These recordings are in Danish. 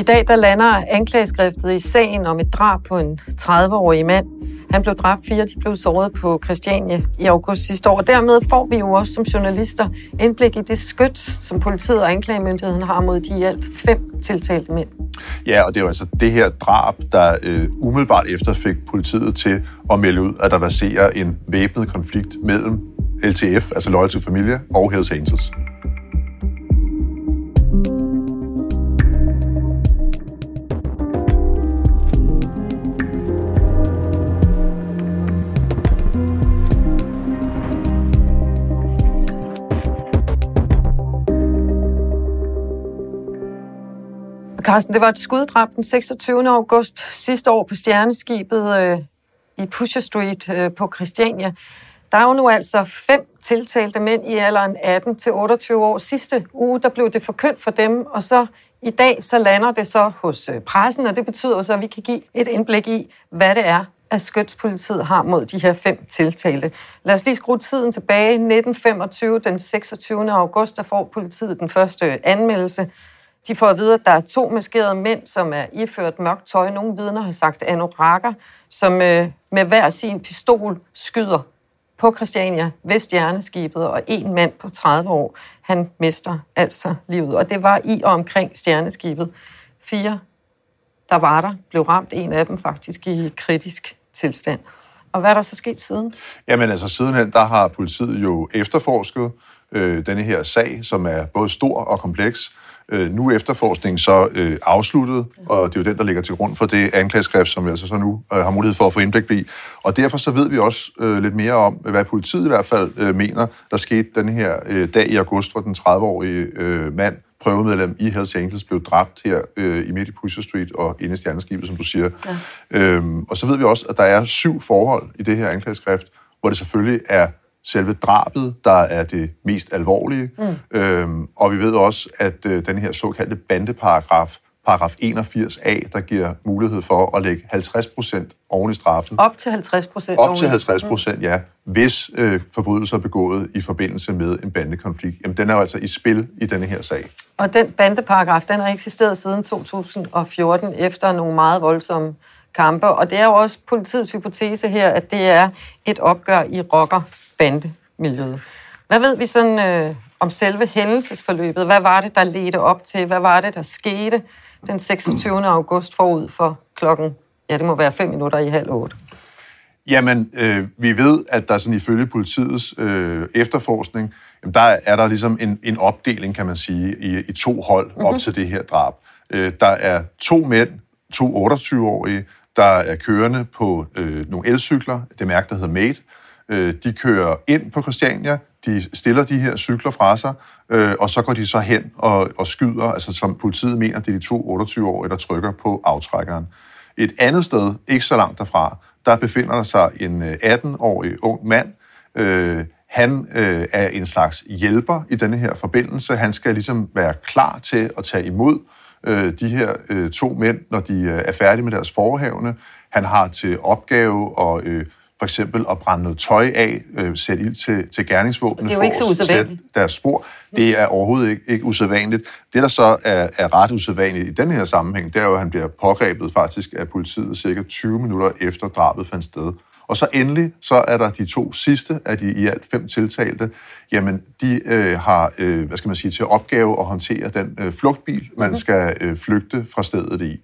I dag der lander anklageskriftet i sagen om et drab på en 30-årig mand. Han blev dræbt, fire de blev såret på Christiania i august sidste år. Og dermed får vi jo også som journalister indblik i det skyt, som politiet og anklagemyndigheden har mod de i alt fem tiltalte mænd. Ja, og det er jo altså det her drab, der øh, umiddelbart efter fik politiet til at melde ud, at der baserer en væbnet konflikt mellem LTF, altså Loyal to Familia, og Hells Angels. Carsten, det var et skuddrab den 26. august sidste år på Stjerneskibet øh, i Pusher Street øh, på Christiania. Der er jo nu altså fem tiltalte mænd i alderen 18 til 28 år. Sidste uge, der blev det forkyndt for dem, og så i dag, så lander det så hos øh, pressen, og det betyder så, at vi kan give et indblik i, hvad det er, at skytspolitiet har mod de her fem tiltalte. Lad os lige skrue tiden tilbage. 1925, den 26. august, der får politiet den første anmeldelse. De får at vide, at der er to maskerede mænd, som er iført mørkt tøj. Nogle vidner har sagt anorakker, som øh, med hver sin pistol skyder på Christiania Vestjerneskibet, og en mand på 30 år, han mister altså livet. Og det var i og omkring stjerneskibet. Fire, der var der, blev ramt. En af dem faktisk i kritisk tilstand. Og hvad er der så sket siden? Jamen altså sidenhen, der har politiet jo efterforsket øh, denne her sag, som er både stor og kompleks. Øh, nu er efterforskningen så øh, afsluttet, og det er jo den, der ligger til grund for det anklageskrift, som vi altså så nu øh, har mulighed for at få indblik i. Og derfor så ved vi også øh, lidt mere om, hvad politiet i hvert fald øh, mener, der skete den her øh, dag i august, hvor den 30-årige øh, mand, prøvemedlem i Hells Angels, blev dræbt her øh, i midt i Pusher Street og inde i Stjerneskibet, som du siger. Ja. Øhm, og så ved vi også, at der er syv forhold i det her anklageskrift, hvor det selvfølgelig er selve drabet, der er det mest alvorlige. Mm. Øhm, og vi ved også, at øh, den her såkaldte bandeparagraf, paragraf 81a, der giver mulighed for at lægge 50 procent oven i straffen. Op til 50 procent. Op til 50 procent, ja. Hvis øh, forbrydelser er begået i forbindelse med en bandekonflikt. Jamen, den er jo altså i spil i denne her sag. Og den bandeparagraf, den har eksisteret siden 2014 efter nogle meget voldsomme kampe. Og det er jo også politiets hypotese her, at det er et opgør i rocker-bandemiljøet. Hvad ved vi sådan øh, om selve hændelsesforløbet? Hvad var det, der ledte op til? Hvad var det, der skete den 26. august forud for klokken? Ja, det må være fem minutter i halv otte. Jamen, øh, vi ved, at der sådan ifølge politiets øh, efterforskning, jamen, der er der ligesom en, en opdeling, kan man sige, i, i to hold mm-hmm. op til det her drab. Øh, der er to mænd, to 28-årige, der er kørende på øh, nogle elcykler, det mærke, der hedder Mate. Øh, de kører ind på Christiania, de stiller de her cykler fra sig, øh, og så går de så hen og, og skyder, altså som politiet mener, det er de to 28-årige, der trykker på aftrækkeren. Et andet sted, ikke så langt derfra, der befinder der sig en øh, 18-årig ung mand. Øh, han øh, er en slags hjælper i denne her forbindelse. Han skal ligesom være klar til at tage imod øh, de her øh, to mænd, når de øh, er færdige med deres forhavne. Han har til opgave at øh, for eksempel at brænde noget tøj af, øh, sætte ild til, til gerningsvåbene Det er jo ikke så usædvanligt. deres spor. Det er overhovedet ikke, ikke usædvanligt. Det, der så er, er ret usædvanligt i den her sammenhæng, det er jo, at han bliver pågrebet faktisk af politiet cirka 20 minutter efter drabet fandt sted. Og så endelig, så er der de to sidste af de i alt fem tiltalte. Jamen, de øh, har, øh, hvad skal man sige, til opgave at håndtere den øh, flugtbil, man skal øh, flygte fra stedet i.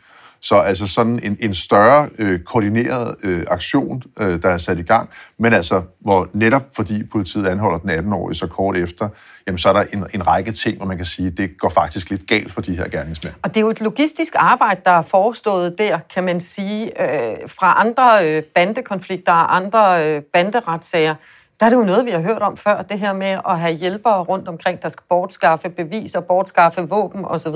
Så altså sådan en, en større øh, koordineret øh, aktion, øh, der er sat i gang, men altså, hvor netop fordi politiet anholder den 18-årige så kort efter, jamen så er der en, en række ting, hvor man kan sige, det går faktisk lidt galt for de her gerningsmænd. Og det er jo et logistisk arbejde, der er forestået der, kan man sige, øh, fra andre øh, bandekonflikter og andre øh, banderetssager. Der er det jo noget, vi har hørt om før, det her med at have hjælpere rundt omkring, der skal bortskaffe beviser, bortskaffe våben osv.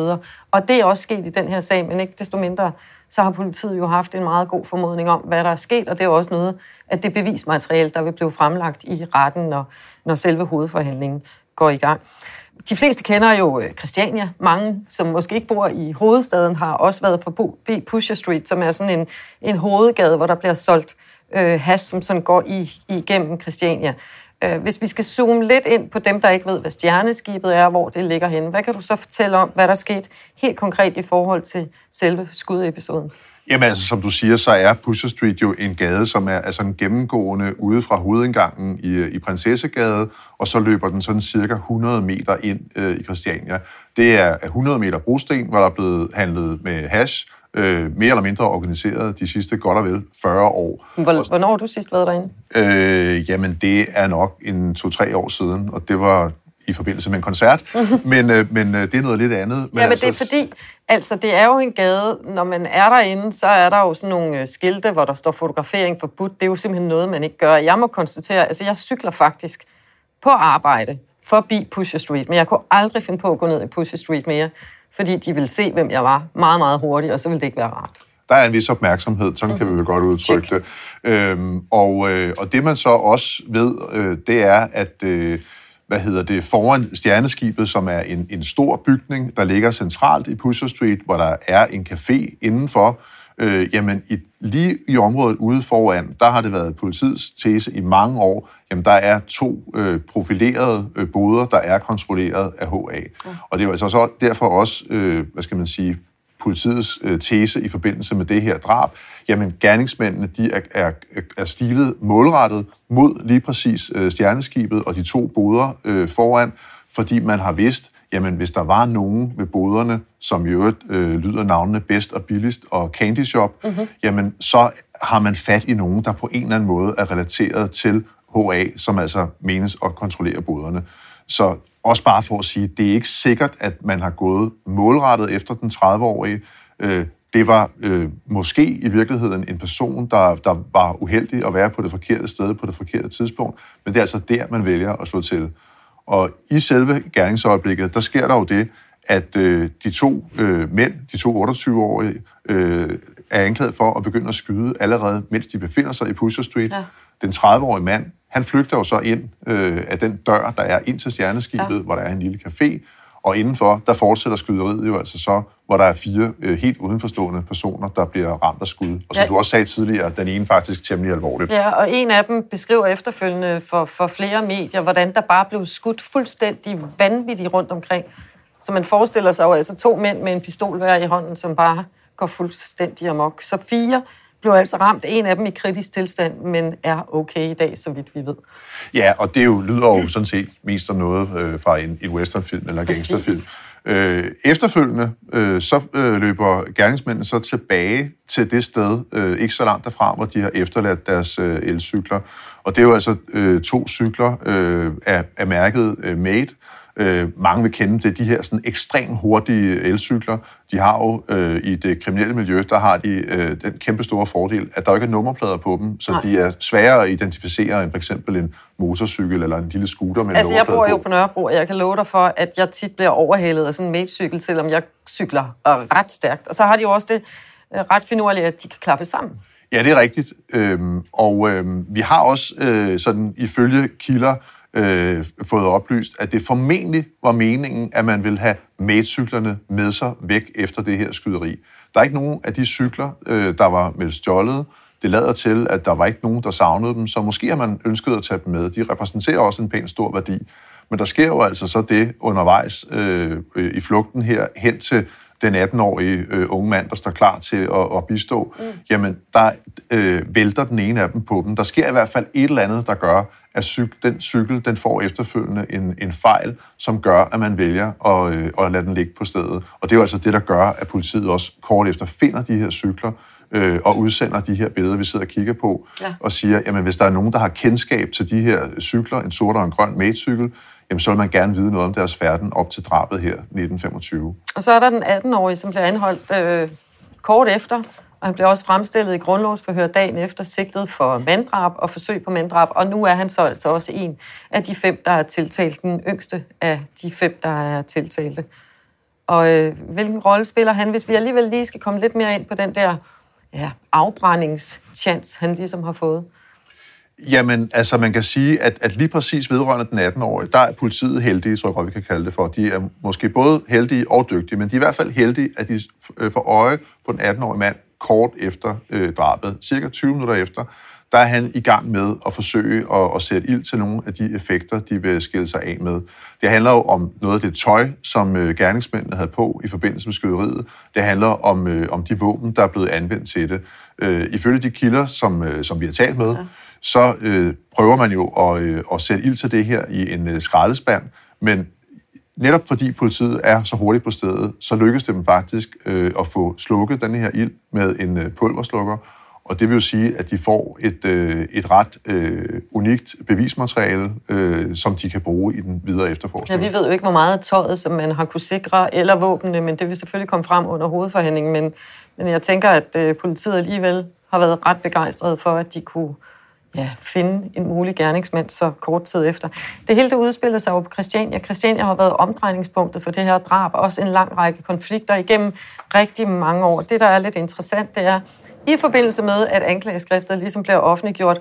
Og det er også sket i den her sag, men ikke desto mindre, så har politiet jo haft en meget god formodning om, hvad der er sket, og det er også noget at det bevismateriale, der vil blive fremlagt i retten, når, når selve hovedforhandlingen går i gang. De fleste kender jo øh, Christiania. Mange, som måske ikke bor i hovedstaden, har også været forbi Pusher Street, som er sådan en, en hovedgade, hvor der bliver solgt øh, øh, hash, som sådan går i, igennem Christiania. Øh, hvis vi skal zoome lidt ind på dem, der ikke ved, hvad stjerneskibet er, hvor det ligger henne, hvad kan du så fortælle om, hvad der skete helt konkret i forhold til selve skudepisoden? Jamen altså, som du siger, så er Pusher Street jo en gade, som er altså en gennemgående ude fra hovedindgangen i, i Prinsessegade, og så løber den sådan cirka 100 meter ind øh, i Christiania. Det er 100 meter brosten, hvor der er blevet handlet med hash, øh, mere eller mindre organiseret de sidste godt og vel 40 år. Hvornår har du sidst været derinde? Øh, jamen, det er nok en to-tre år siden, og det var i forbindelse med en koncert, mm-hmm. men, øh, men øh, det er noget lidt andet. Men ja, men altså, det er fordi, altså det er jo en gade, når man er derinde, så er der jo sådan nogle øh, skilte, hvor der står fotografering forbudt. Det er jo simpelthen noget, man ikke gør. Jeg må konstatere, altså jeg cykler faktisk på arbejde forbi Pusher Street, men jeg kunne aldrig finde på at gå ned i Pusher Street mere, fordi de ville se, hvem jeg var meget, meget hurtigt, og så ville det ikke være rart. Der er en vis opmærksomhed, sådan kan vi vel godt udtrykke det. Øhm, og, øh, og det man så også ved, øh, det er, at øh, hvad hedder det, foran stjerneskibet, som er en, en stor bygning, der ligger centralt i Pusher Street, hvor der er en café indenfor, øh, jamen i, lige i området ude foran, der har det været politiets tese i mange år, jamen der er to øh, profilerede øh, boder, der er kontrolleret af HA. Ja. Og det er jo altså så derfor også, øh, hvad skal man sige, politiets øh, tese i forbindelse med det her drab, jamen gerningsmændene de er, er, er stilet målrettet mod lige præcis øh, stjerneskibet og de to boder øh, foran, fordi man har vidst, jamen hvis der var nogen ved boderne, som i øvrigt øh, lyder navnene bedst og billigst og Candy Shop, mm-hmm. jamen så har man fat i nogen, der på en eller anden måde er relateret til HA, som altså menes at kontrollere boderne. Så også bare for at sige, det er ikke sikkert, at man har gået målrettet efter den 30-årige. Øh, det var øh, måske i virkeligheden en person, der, der var uheldig at være på det forkerte sted på det forkerte tidspunkt, men det er altså der, man vælger at slå til. Og i selve gerningsøjeblikket, der sker der jo det, at øh, de to øh, mænd, de to 28-årige, øh, er anklaget for at begynde at skyde allerede, mens de befinder sig i Pusher Street. Ja. Den 30-årige mand, han flygter jo så ind øh, af den dør, der er ind til stjerneskibet, ja. hvor der er en lille café, og indenfor, der fortsætter skyderiet jo altså så, hvor der er fire øh, helt udenforstående personer, der bliver ramt af skud. Og som ja. du også sagde tidligere, den ene faktisk temmelig alvorligt. Ja, og en af dem beskriver efterfølgende for, for flere medier, hvordan der bare blev skudt fuldstændig vanvittigt rundt omkring. Så man forestiller sig jo altså to mænd med en pistol hver i hånden, som bare går fuldstændig amok. Så fire blev altså ramt. En af dem i kritisk tilstand, men er okay i dag, så vidt vi ved. Ja, og det jo, lyder jo sådan set mest som noget øh, fra en, en westernfilm eller gangsterfilm. Øh, efterfølgende, øh, så øh, løber gerningsmændene så tilbage til det sted, øh, ikke så langt derfra, hvor de har efterladt deres øh, elcykler. Og det er jo altså øh, to cykler øh, af, af mærket øh, Made, øh, mange vil kende til de her sådan ekstremt hurtige elcykler. De har jo øh, i det kriminelle miljø, der har de øh, den kæmpe store fordel, at der ikke er nummerplader på dem, så Nej. de er svære at identificere end for eksempel en motorcykel eller en lille scooter med Altså, jeg bor jo på Nørrebro, og jeg kan love dig for, at jeg tit bliver overhældet af sådan en mate-cykel, selvom jeg cykler ret stærkt. Og så har de jo også det øh, ret finurlige, at de kan klappe sammen. Ja, det er rigtigt. Øhm, og øhm, vi har også øh, sådan ifølge kilder øh, fået oplyst, at det formentlig var meningen, at man ville have medcyklerne med sig væk efter det her skyderi. Der er ikke nogen af de cykler, øh, der var med stjålet. Det lader til, at der var ikke nogen, der savnede dem, så måske har man ønsket at tage dem med. De repræsenterer også en pæn stor værdi. Men der sker jo altså så det undervejs øh, øh i flugten her hen til den 18-årige øh, unge mand, der står klar til at, at bistå, mm. jamen der øh, vælter den ene af dem på dem. Der sker i hvert fald et eller andet, der gør, at cyk, den cykel den får efterfølgende en, en fejl, som gør, at man vælger at, øh, at lade den ligge på stedet. Og det er jo altså det, der gør, at politiet også kort efter finder de her cykler, øh, og udsender de her billeder, vi sidder og kigger på, ja. og siger, jamen hvis der er nogen, der har kendskab til de her cykler, en sort og en grøn mate-cykel, jamen så vil man gerne vide noget om deres færden op til drabet her 1925. Og så er der den 18-årige, som bliver anholdt øh, kort efter, og han blev også fremstillet i grundlovsforhør dagen efter sigtet for manddrab og forsøg på manddrab, og nu er han så altså også en af de fem, der er tiltalt, den yngste af de fem, der er tiltalte. Og øh, hvilken rolle spiller han, hvis vi alligevel lige skal komme lidt mere ind på den der ja, afbrændingschance, han ligesom har fået? Jamen, altså man kan sige, at, at lige præcis vedrørende den 18-årige, der er politiet heldige, så jeg godt, vi kan kalde det for. De er måske både heldige og dygtige, men de er i hvert fald heldige, at de øh, får øje på den 18-årige mand kort efter øh, drabet. Cirka 20 minutter efter, der er han i gang med at forsøge at, at sætte ild til nogle af de effekter, de vil skille sig af med. Det handler jo om noget af det tøj, som øh, gerningsmændene havde på i forbindelse med skyderiet. Det handler om, øh, om de våben, der er blevet anvendt til det. Øh, ifølge de kilder, som, øh, som vi har talt med, ja så øh, prøver man jo at, øh, at sætte ild til det her i en øh, skraldespand, men netop fordi politiet er så hurtigt på stedet, så lykkes det dem faktisk øh, at få slukket den her ild med en øh, pulverslukker, og det vil jo sige, at de får et, øh, et ret øh, unikt bevismateriale, øh, som de kan bruge i den videre efterforskning. Ja, vi ved jo ikke, hvor meget af tøjet, som man har kunne sikre, eller våbnene, men det vil selvfølgelig komme frem under hovedforhandlingen. Men, men jeg tænker, at øh, politiet alligevel har været ret begejstret for, at de kunne ja, finde en mulig gerningsmand så kort tid efter. Det hele det udspiller sig jo på Christiania. Christiania har været omdrejningspunktet for det her drab, og også en lang række konflikter igennem rigtig mange år. Det, der er lidt interessant, det er, i forbindelse med, at anklageskriftet ligesom bliver offentliggjort,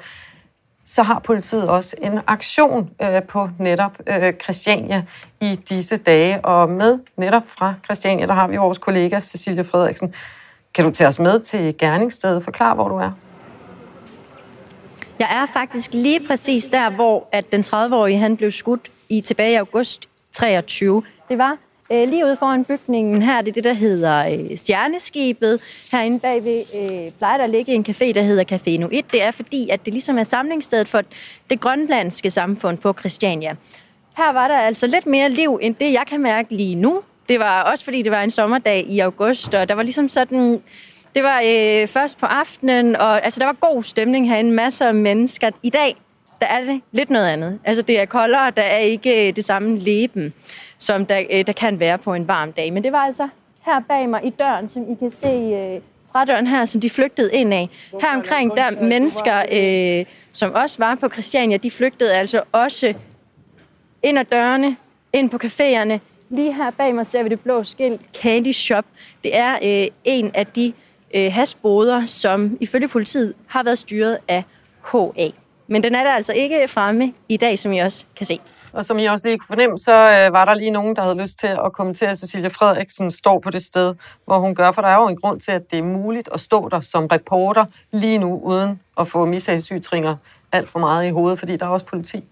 så har politiet også en aktion øh, på netop øh, Christiania i disse dage. Og med netop fra Christiania, der har vi vores kollega Cecilia Frederiksen. Kan du tage os med til gerningsstedet? Forklar, hvor du er. Jeg er faktisk lige præcis der, hvor at den 30-årige han blev skudt i tilbage i august 23. Det var øh, lige ude foran bygningen her, det er det, der hedder øh, Stjerneskibet. Herinde bagved øh, plejer der at ligge en café, der hedder Café Nuit. Det er fordi, at det ligesom er samlingsstedet for det grønlandske samfund på Christiania. Her var der altså lidt mere liv, end det, jeg kan mærke lige nu. Det var også fordi, det var en sommerdag i august, og der var ligesom sådan det var øh, først på aftenen, og altså, der var god stemning herinde, masser af mennesker. I dag, der er det lidt noget andet. Altså, det er koldere, der er ikke øh, det samme leben, som der, øh, der kan være på en varm dag. Men det var altså her bag mig i døren, som I kan se øh, trædøren her, som de flygtede ind af. Her omkring, der mennesker, øh, som også var på Christiania, de flygtede altså også ind ad dørene, ind på caféerne. Lige her bag mig ser vi det blå skilt, Candy Shop. Det er øh, en af de øh, hasboder, som ifølge politiet har været styret af HA. Men den er der altså ikke fremme i dag, som I også kan se. Og som I også lige kunne fornemme, så øh, var der lige nogen, der havde lyst til at kommentere, at Cecilia Frederiksen står på det sted, hvor hun gør. For der er jo en grund til, at det er muligt at stå der som reporter lige nu, uden at få mishagsytringer alt for meget i hovedet, fordi der er også politi.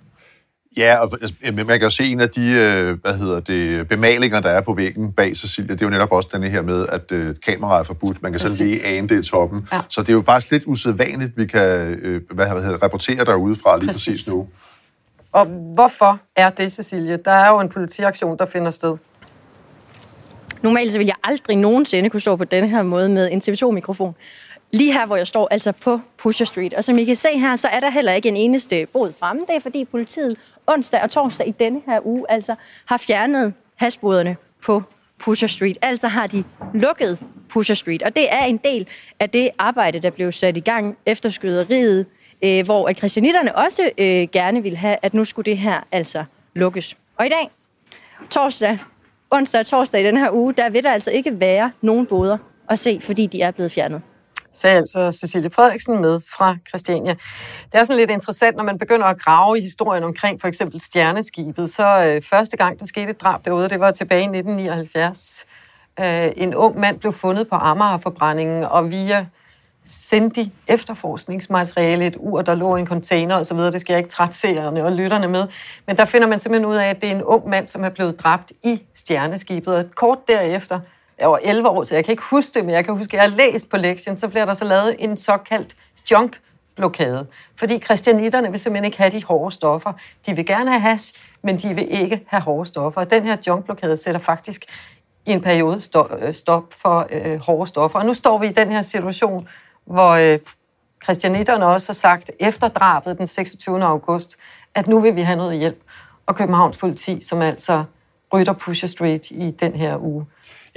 Ja, og man kan jo se en af de øh, hvad hedder det, bemalinger, der er på væggen bag Cecilia. Det er jo netop også denne her med, at øh, kameraet er forbudt. Man kan Præcis. lige ane det i toppen. Ja. Så det er jo faktisk lidt usædvanligt, vi kan øh, hvad hedder, det, rapportere derude fra lige præcis. præcis nu. Og hvorfor er det, Cecilia? Der er jo en politiaktion, der finder sted. Normalt så vil jeg aldrig nogensinde kunne stå på denne her måde med en TV2-mikrofon lige her, hvor jeg står, altså på Pusher Street. Og som I kan se her, så er der heller ikke en eneste bod fremme. Det er fordi politiet onsdag og torsdag i denne her uge altså har fjernet hasboderne på Pusher Street. Altså har de lukket Pusher Street. Og det er en del af det arbejde, der blev sat i gang efter skyderiet, øh, hvor at kristianitterne også øh, gerne ville have, at nu skulle det her altså lukkes. Og i dag, torsdag, onsdag og torsdag i den her uge, der vil der altså ikke være nogen boder at se, fordi de er blevet fjernet sagde altså Cecilie Frederiksen med fra Christiania. Det er sådan lidt interessant, når man begynder at grave i historien omkring for eksempel stjerneskibet. Så øh, første gang, der skete et drab derude, det var tilbage i 1979. Øh, en ung mand blev fundet på Amagerforbrændingen, og via Cindy efterforskningsmateriale, et ur, der lå i en container osv., det skal jeg ikke trætte seerne og lytterne med. Men der finder man simpelthen ud af, at det er en ung mand, som er blevet dræbt i stjerneskibet. Og kort derefter, jeg var 11 år, så jeg kan ikke huske det, men jeg kan huske, at jeg har læst på lektien, så bliver der så lavet en såkaldt junk blokade. Fordi christianitterne vil simpelthen ikke have de hårde stoffer. De vil gerne have hash, men de vil ikke have hårde stoffer. Og den her junkblokade sætter faktisk i en periode øh, stop for øh, hårde stoffer. Og nu står vi i den her situation, hvor øh, christianitterne også har sagt efter drabet den 26. august, at nu vil vi have noget hjælp. Og Københavns politi, som altså rytter Pusher Street i den her uge,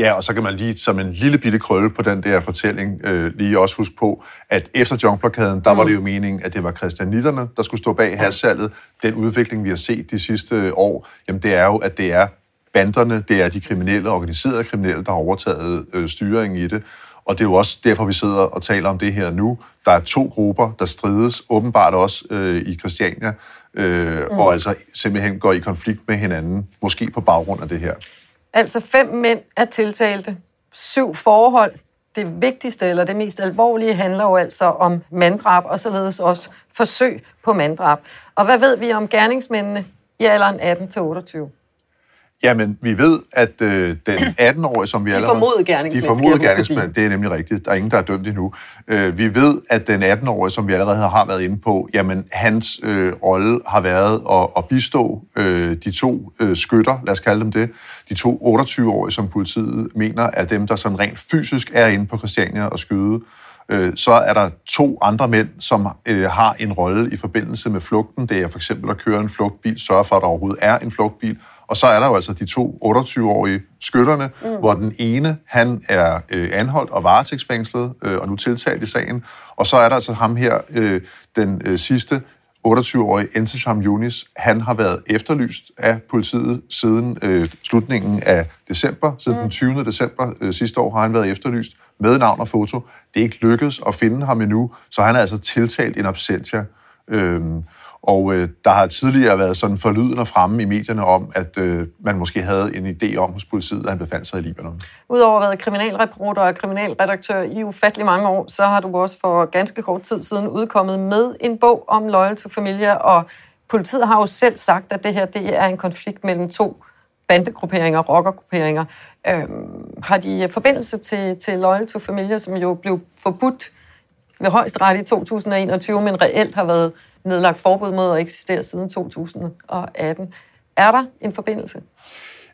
Ja, og så kan man lige som en lille bitte krølle på den der fortælling øh, lige også huske på, at efter junkblokaden, der mm. var det jo meningen, at det var christianitterne, der skulle stå bag hassalget. Den udvikling, vi har set de sidste år, jamen det er jo, at det er banderne, det er de kriminelle, organiserede kriminelle, der har overtaget øh, styringen i det. Og det er jo også derfor, vi sidder og taler om det her nu. Der er to grupper, der strides, åbenbart også øh, i Christiania, øh, mm. og altså simpelthen går i konflikt med hinanden, måske på baggrund af det her. Altså fem mænd er tiltalte, syv forhold. Det vigtigste eller det mest alvorlige handler jo altså om manddrab, og således også forsøg på manddrab. Og hvad ved vi om gerningsmændene i alderen 18 til 28? Jamen, vi ved, at øh, den 18-årige, som vi De allerede... formodede De formodede gerningsmænd, det er nemlig rigtigt. Der er ingen, der er dømt endnu. Øh, vi ved, at den 18-årige, som vi allerede har været inde på, jamen, hans øh, rolle har været at, at bistå øh, de to øh, skytter, lad os kalde dem det, de to 28-årige, som politiet mener er dem, der sådan rent fysisk er inde på Christiania og skyde. Øh, så er der to andre mænd, som øh, har en rolle i forbindelse med flugten. Det er for eksempel at køre en flugtbil, sørge for, at der overhovedet er en flugtbil, og så er der jo altså de to 28-årige skytterne, mm. hvor den ene, han er øh, anholdt og varetægtsfængslet, øh, og nu tiltalt i sagen. Og så er der altså ham her, øh, den øh, sidste 28-årige Entesham Yunis. Han har været efterlyst af politiet siden øh, slutningen af december. Siden mm. den 20. december øh, sidste år har han været efterlyst med navn og foto. Det er ikke lykkedes at finde ham endnu, så han er altså tiltalt in absentia. Øhm, og øh, der har tidligere været sådan forlydende fremme i medierne om, at øh, man måske havde en idé om hos politiet, at han befandt sig i Libanon. Udover at være kriminalreporter og kriminalredaktør i ufattelig mange år, så har du også for ganske kort tid siden udkommet med en bog om Loyal to Familia, og politiet har jo selv sagt, at det her det er en konflikt mellem to bandegrupperinger, rockergrupperinger. Øhm, har de forbindelse til, til Loyal to Familia, som jo blev forbudt ved højesteret i 2021, men reelt har været nedlagt forbud mod at eksistere siden 2018. Er der en forbindelse?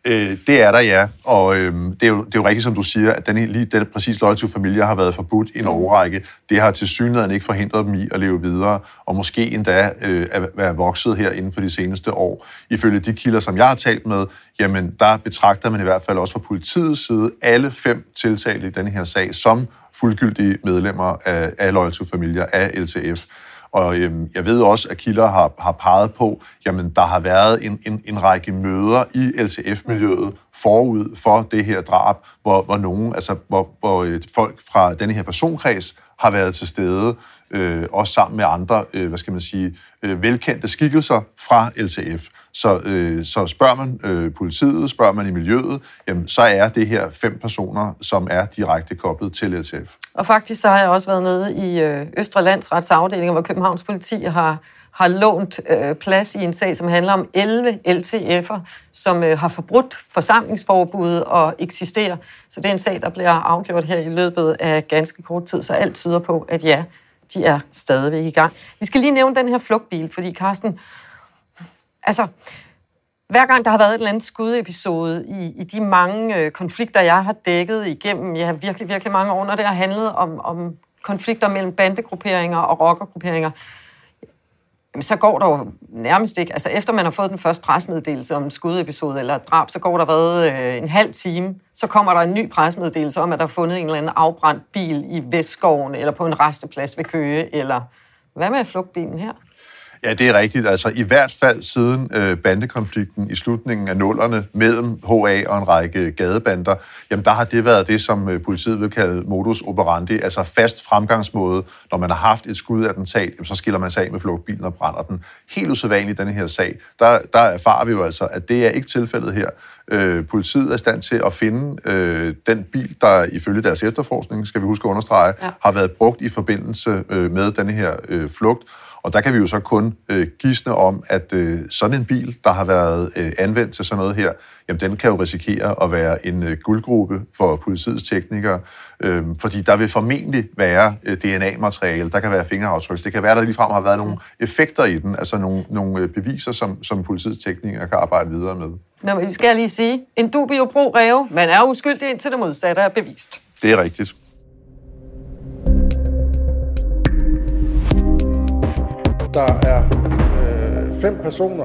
Øh, det er der, ja. Og øh, det, er jo, det er jo rigtigt, som du siger, at den, lige den præcis Loyal familie har været forbudt i en overrække. Det har til synligheden ikke forhindret dem i at leve videre, og måske endda øh, at være vokset her inden for de seneste år. Ifølge de kilder, som jeg har talt med, jamen der betragter man i hvert fald også fra politiets side alle fem tiltalte i denne her sag som fuldgyldige medlemmer af, af Loyal to Familia, af LTF. Og øhm, jeg ved også, at kilder har, har peget på, jamen der har været en, en, en række møder i LTF-miljøet forud for det her drab, hvor, hvor nogen, altså hvor, hvor øh, folk fra denne her personkreds har været til stede, øh, også sammen med andre, øh, hvad skal man sige, øh, velkendte skikkelser fra LTF. Så, øh, så spørger man øh, politiet, spørger man i miljøet, jamen, så er det her fem personer, som er direkte koblet til LTF. Og faktisk så har jeg også været nede i øh, Østre Landsretsafdeling, hvor Københavns politi har, har lånt øh, plads i en sag, som handler om 11 LTF'er, som øh, har forbrudt forsamlingsforbuddet og eksisterer. Så det er en sag, der bliver afgjort her i løbet af ganske kort tid, så alt tyder på, at ja, de er stadigvæk i gang. Vi skal lige nævne den her flugtbil, fordi Carsten, altså, hver gang der har været et eller andet skudepisode i, i de mange øh, konflikter, jeg har dækket igennem, ja, virkelig, virkelig mange år, når det har handlet om, om konflikter mellem bandegrupperinger og rockergrupperinger, jamen, så går der jo nærmest ikke, altså efter man har fået den første presmeddelelse om en skudepisode eller et drab, så går der været øh, en halv time, så kommer der en ny presmeddelelse om, at der er fundet en eller anden afbrændt bil i Vestskoven, eller på en resteplads ved Køge, eller hvad med flugtbilen her? Ja, det er rigtigt. Altså i hvert fald siden øh, bandekonflikten i slutningen af nullerne mellem HA og en række gadebander, jamen der har det været det, som øh, politiet vil kalde modus operandi, altså fast fremgangsmåde. Når man har haft et skudattentat, jamen, så skiller man sig af med flugtbilen og brænder den. Helt usædvanligt i denne her sag. Der, der erfarer vi jo altså, at det er ikke tilfældet her. Øh, politiet er i stand til at finde øh, den bil, der ifølge deres efterforskning, skal vi huske at understrege, ja. har været brugt i forbindelse øh, med denne her øh, flugt. Og der kan vi jo så kun øh, gisne om, at øh, sådan en bil, der har været øh, anvendt til sådan noget her, jamen den kan jo risikere at være en øh, guldgruppe for politiets teknikere, øh, fordi der vil formentlig være øh, DNA-materiale, der kan være fingeraftryk, det kan være, der ligefrem har været nogle effekter i den, altså nogle, nogle øh, beviser, som, som politiets teknikere kan arbejde videre med. Men skal jeg lige sige, en dubio pro reo, man er uskyldig indtil det modsatte er bevist. Det er rigtigt. Der er øh, fem personer,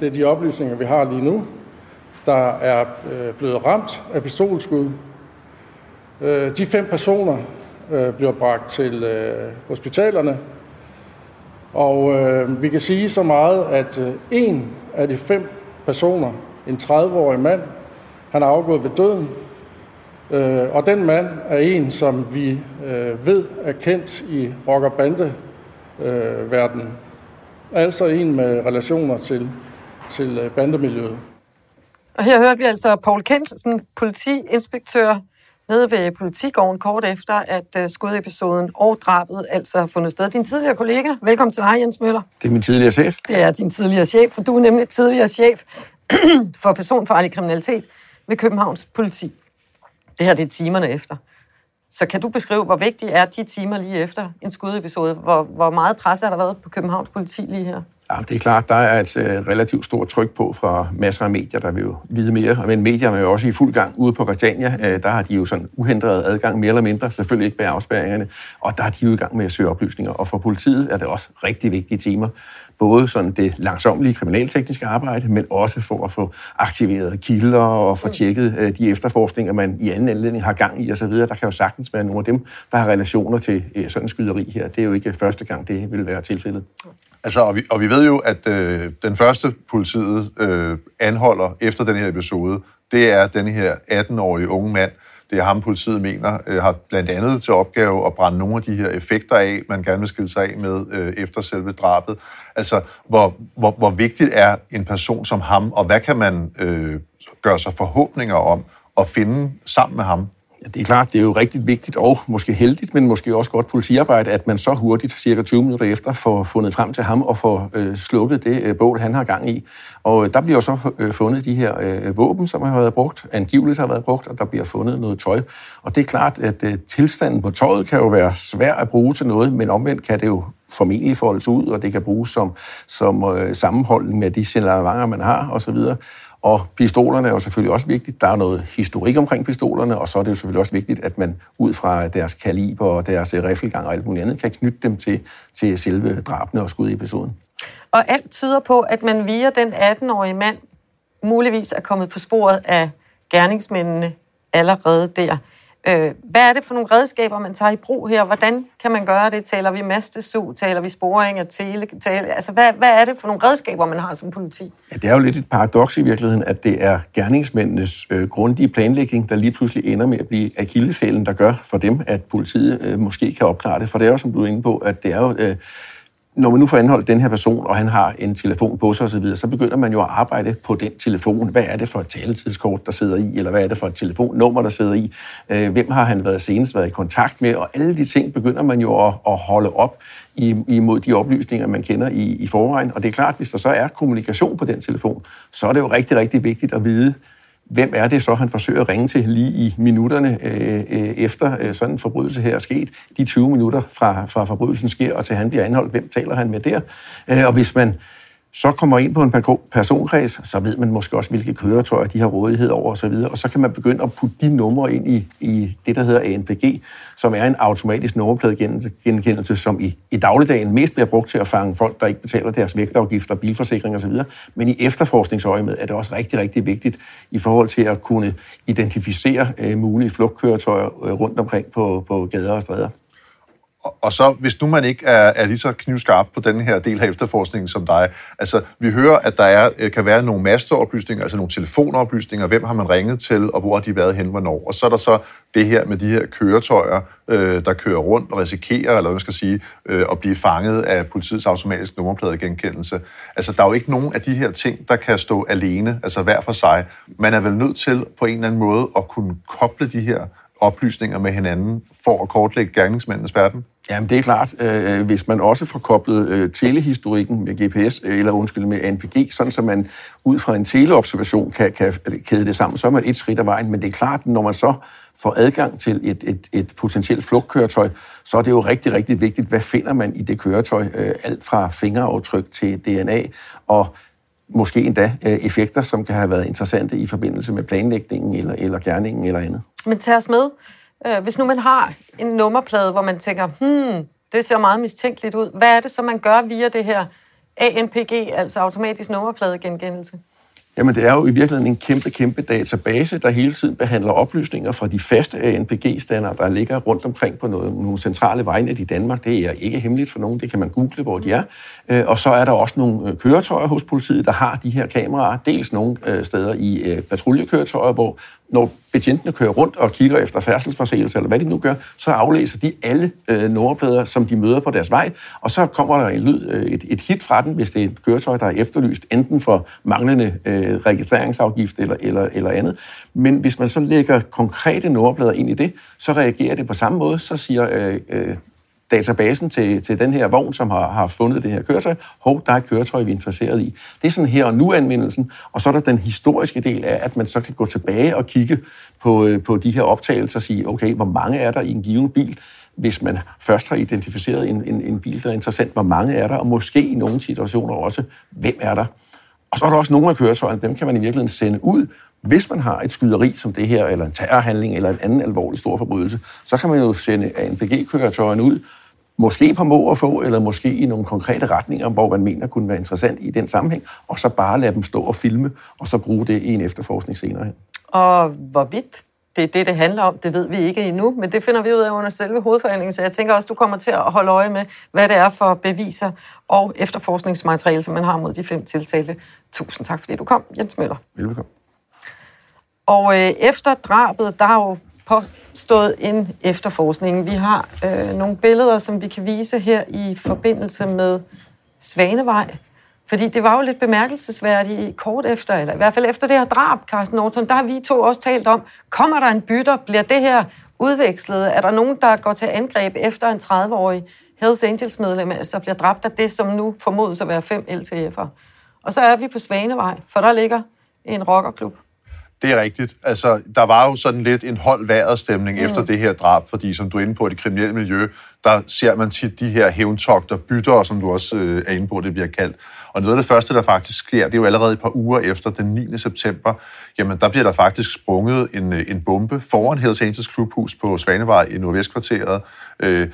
det er de oplysninger, vi har lige nu, der er øh, blevet ramt af pistolskud. Øh, de fem personer øh, bliver bragt til øh, hospitalerne, og øh, vi kan sige så meget, at øh, en af de fem personer, en 30-årig mand, Han er afgået ved døden, øh, og den mand er en, som vi øh, ved er kendt i rock- og bandeverdenen. Altså en med relationer til, til øh, bandemiljøet. Og her hørte vi altså Paul Kentsen, politiinspektør, nede ved politigården kort efter, at uh, skudepisoden og drabet altså har fundet sted. Din tidligere kollega, velkommen til dig, Jens Møller. Det er min tidligere chef. Det er din tidligere chef, for du er nemlig tidligere chef for personfarlig kriminalitet ved Københavns politi. Det her det er timerne efter. Så kan du beskrive, hvor vigtige er de timer lige efter en skudepisode? Hvor, hvor meget pres har der været på Københavns politi lige her? Ja, det er klart, der er et relativt stort tryk på fra masser af medier, der vil jo vide mere. Men medierne er jo også i fuld gang ude på Christiania. Øh, der har de jo sådan uhindret adgang, mere eller mindre, selvfølgelig ikke bag afspærringerne. Og der er de jo i gang med at søge oplysninger. Og for politiet er det også rigtig vigtige timer. Både sådan det langsomlige kriminaltekniske arbejde, men også for at få aktiveret kilder og få tjekket uh, de efterforskninger, man i anden anledning har gang i osv. Der kan jo sagtens være nogle af dem, der har relationer til sådan en skyderi her. Det er jo ikke første gang, det vil være tilfældet. Altså, og, vi, og vi ved jo, at øh, den første politiet øh, anholder efter den her episode, det er den her 18-årige unge mand. Det er ham, politiet mener, øh, har blandt andet til opgave at brænde nogle af de her effekter af, man gerne vil skille sig af med øh, efter selve drabet. Altså, hvor, hvor, hvor vigtigt er en person som ham, og hvad kan man øh, gøre sig forhåbninger om at finde sammen med ham Ja, det er klart, det er jo rigtig vigtigt og måske heldigt, men måske også godt politiarbejde, at man så hurtigt, cirka 20 minutter efter, får fundet frem til ham og får øh, slukket det øh, bål, han har gang i. Og øh, der bliver så øh, fundet de her øh, våben, som har været brugt, angiveligt har været brugt, og der bliver fundet noget tøj. Og det er klart, at øh, tilstanden på tøjet kan jo være svær at bruge til noget, men omvendt kan det jo formentlig foldes ud, og det kan bruges som, som øh, sammenholdning med de signalementer, man har osv. Og pistolerne er jo selvfølgelig også vigtigt. Der er noget historik omkring pistolerne, og så er det jo selvfølgelig også vigtigt, at man ud fra deres kaliber og deres øh, riffelgang og alt muligt andet, kan knytte dem til, til selve drabene og skud i episoden. Og alt tyder på, at man via den 18-årige mand muligvis er kommet på sporet af gerningsmændene allerede der. Øh, hvad er det for nogle redskaber, man tager i brug her? Hvordan kan man gøre det? Taler vi mastesu? Taler vi sporing af tele? Taler, altså, hvad, hvad er det for nogle redskaber, man har som politi? Ja, det er jo lidt et paradoks i virkeligheden, at det er gerningsmændenes øh, grundige planlægning, der lige pludselig ender med at blive akilleshælen, der gør for dem, at politiet øh, måske kan opklare det. For det er jo, som du er inde på, at det er jo... Øh, når man nu får anholdt den her person, og han har en telefon på sig osv., så, videre, så begynder man jo at arbejde på den telefon. Hvad er det for et taletidskort, der sidder i, eller hvad er det for et telefonnummer, der sidder i? Øh, hvem har han været senest været i kontakt med? Og alle de ting begynder man jo at, at holde op imod de oplysninger, man kender i, i forvejen. Og det er klart, hvis der så er kommunikation på den telefon, så er det jo rigtig, rigtig vigtigt at vide, hvem er det så, han forsøger at ringe til lige i minutterne øh, øh, efter øh, sådan en forbrydelse her er sket. De 20 minutter fra, fra forbrydelsen sker, og til han bliver anholdt, hvem taler han med der? Øh, og hvis man så kommer ind på en personkreds, så ved man måske også, hvilke køretøjer de har rådighed over osv., og så kan man begynde at putte de numre ind i, i det, der hedder ANPG, som er en automatisk nummerpladegenkendelse, som i, i dagligdagen mest bliver brugt til at fange folk, der ikke betaler deres vægtafgifter, bilforsikring osv., men i efterforskningsøjemed er det også rigtig, rigtig vigtigt i forhold til at kunne identificere øh, mulige flugtkøretøjer øh, rundt omkring på, på gader og stræder. Og så, hvis nu man ikke er, er lige så knivskarp på den her del af efterforskningen som dig, altså vi hører, at der er, øh, kan være nogle masteoplysninger, altså nogle telefonoplysninger, hvem har man ringet til, og hvor har de været hen, hvornår. Og så er der så det her med de her køretøjer, øh, der kører rundt og risikerer, eller hvad man skal sige, øh, at blive fanget af politiets automatiske nummerpladegenkendelse. Altså der er jo ikke nogen af de her ting, der kan stå alene, altså hver for sig. Man er vel nødt til på en eller anden måde at kunne koble de her oplysninger med hinanden for at kortlægge gerningsmændenes verden? Jamen, det er klart. Øh, hvis man også får koblet øh, telehistorikken med GPS, øh, eller undskyld, med ANPG, sådan så man ud fra en teleobservation kan, kan kæde det sammen, så er man et skridt af vejen. Men det er klart, når man så får adgang til et, et, et potentielt flugtkøretøj, så er det jo rigtig, rigtig vigtigt, hvad finder man i det køretøj? Øh, alt fra fingeraftryk til DNA, og måske endda øh, effekter, som kan have været interessante i forbindelse med planlægningen eller, eller gerningen eller andet. Men tag os med. Øh, hvis nu man har en nummerplade, hvor man tænker, hmm, det ser meget mistænkeligt ud, hvad er det så, man gør via det her ANPG, altså automatisk nummerpladegenkendelse? Jamen, det er jo i virkeligheden en kæmpe, kæmpe database, der hele tiden behandler oplysninger fra de faste ANPG-standarder, der ligger rundt omkring på noget, nogle centrale vejnet i Danmark. Det er ikke hemmeligt for nogen, det kan man google, hvor de er. Øh, og så er der også nogle øh, køretøjer hos politiet, der har de her kameraer. Dels nogle øh, steder i patruljekøretøjer, hvor når betjentene kører rundt og kigger efter færdselsforseelser, eller hvad de nu gør, så aflæser de alle øh, nummerplader, som de møder på deres vej, og så kommer der en lyd, øh, et, et hit fra den, hvis det er et køretøj, der er efterlyst, enten for manglende øh, registreringsafgift eller, eller, eller andet. Men hvis man så lægger konkrete nummerplader ind i det, så reagerer det på samme måde, så siger øh, øh, databasen til, til den her vogn, som har, har fundet det her køretøj. Hov, der er et køretøj, vi er interesseret i. Det er sådan her og nu anvendelsen, og så er der den historiske del af, at man så kan gå tilbage og kigge på, øh, på de her optagelser og sige, okay, hvor mange er der i en given bil? Hvis man først har identificeret en, en, en bil, der er interessant, hvor mange er der, og måske i nogle situationer også, hvem er der? Og så er der også nogle af køretøjerne, dem kan man i virkeligheden sende ud, hvis man har et skyderi som det her, eller en terrorhandling, eller en anden alvorlig stor forbrydelse, så kan man jo sende ANPG-køretøjerne ud, måske på må og få, eller måske i nogle konkrete retninger, hvor man mener kunne være interessant i den sammenhæng, og så bare lade dem stå og filme, og så bruge det i en efterforskning senere hen. Og hvorvidt det er det, det handler om, det ved vi ikke endnu, men det finder vi ud af under selve hovedforhandlingen, så jeg tænker også, du kommer til at holde øje med, hvad det er for beviser og efterforskningsmateriale, som man har mod de fem tiltalte. Tusind tak, fordi du kom, Jens Møller. Velbekomme. Og øh, efter drabet, der er jo stået en efterforskning. Vi har øh, nogle billeder, som vi kan vise her i forbindelse med Svanevej. Fordi det var jo lidt bemærkelsesværdigt kort efter, eller i hvert fald efter det her drab, Carsten Norton, der har vi to også talt om, kommer der en bytter? Bliver det her udvekslet? Er der nogen, der går til angreb efter en 30-årig Hells Angels medlem, altså bliver dræbt af det, som nu formodes at være fem LTF'er? Og så er vi på Svanevej, for der ligger en rockerklub. Det er rigtigt. Altså, der var jo sådan lidt en hold vejret stemning mm. efter det her drab, fordi som du er inde på, det kriminelle miljø, der ser man tit de her hævntogter, bytter, som du også øh, er inde på, det bliver kaldt. Og noget af det første, der faktisk sker, det er jo allerede et par uger efter den 9. september, jamen der bliver der faktisk sprunget en, øh, en bombe foran Hells Angels klubhus på Svanevej i Nordvestkvarteret. Øh,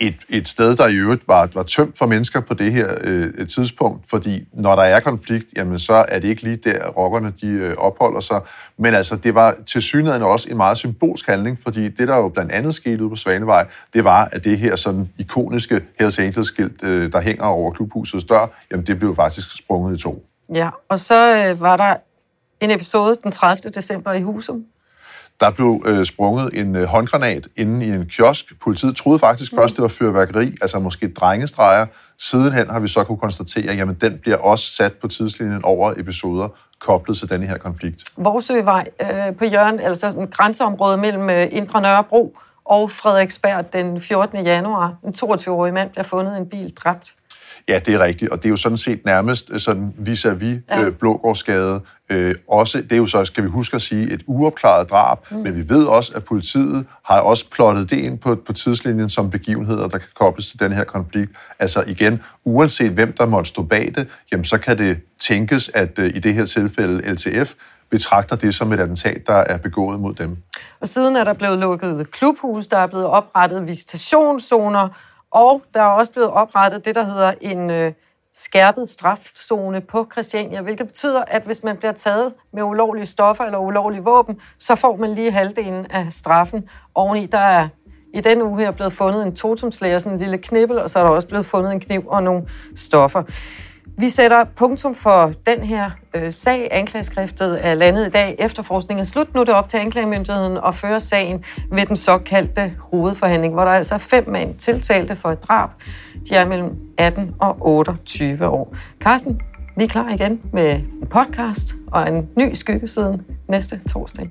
et, et sted, der i øvrigt var, var tømt for mennesker på det her øh, tidspunkt, fordi når der er konflikt, jamen så er det ikke lige der, rockerne de øh, opholder sig. Men altså, det var til synligheden også en meget symbolsk handling, fordi det, der jo blandt andet skete ude på Svanevej, det var, at det her sådan ikoniske Hells Angels-skilt, øh, der hænger over klubhusets dør, jamen det blev faktisk sprunget i to. Ja, og så øh, var der en episode den 30. december i Husum, der blev øh, sprunget en øh, håndgranat inde i en kiosk. Politiet troede faktisk mm. først, det var fyrværkeri, altså måske drengestreger. Sidenhen har vi så kunne konstatere, at jamen, den bliver også sat på tidslinjen over episoder koblet til denne her konflikt. Vorsøvej øh, på Jørgen, altså en grænseområde mellem øh, Indre Nørrebro og Frederiksberg den 14. januar. En 22-årig mand bliver fundet i en bil dræbt. Ja, det er rigtigt, og det er jo sådan set nærmest øh, sådan vis-à-vis ja. øh, Blågårdsgade. Øh, også, det er jo så, skal vi huske at sige, et uopklaret drab, mm. men vi ved også, at politiet har også plottet det ind på, på tidslinjen som begivenheder, der kan kobles til den her konflikt. Altså igen, uanset hvem der måtte stå bag det, jamen så kan det tænkes, at øh, i det her tilfælde LTF betragter det som et attentat, der er begået mod dem. Og siden er der blevet lukket klubhus, der er blevet oprettet visitationszoner, og der er også blevet oprettet det, der hedder en øh, skærpet strafzone på Christiania, hvilket betyder, at hvis man bliver taget med ulovlige stoffer eller ulovlige våben, så får man lige halvdelen af straffen. Oveni der er i den uge her blevet fundet en totemslæger, sådan en lille knibbel, og så er der også blevet fundet en kniv og nogle stoffer. Vi sætter punktum for den her øh, sag. Anklageskriftet er landet i dag. Efterforskningen er slut. Nu er det op til anklagemyndigheden at føre sagen ved den såkaldte hovedforhandling, hvor der er altså fem mænd tiltalte for et drab. De er mellem 18 og 28 år. Carsten, vi er klar igen med en podcast og en ny skyggesiden næste torsdag.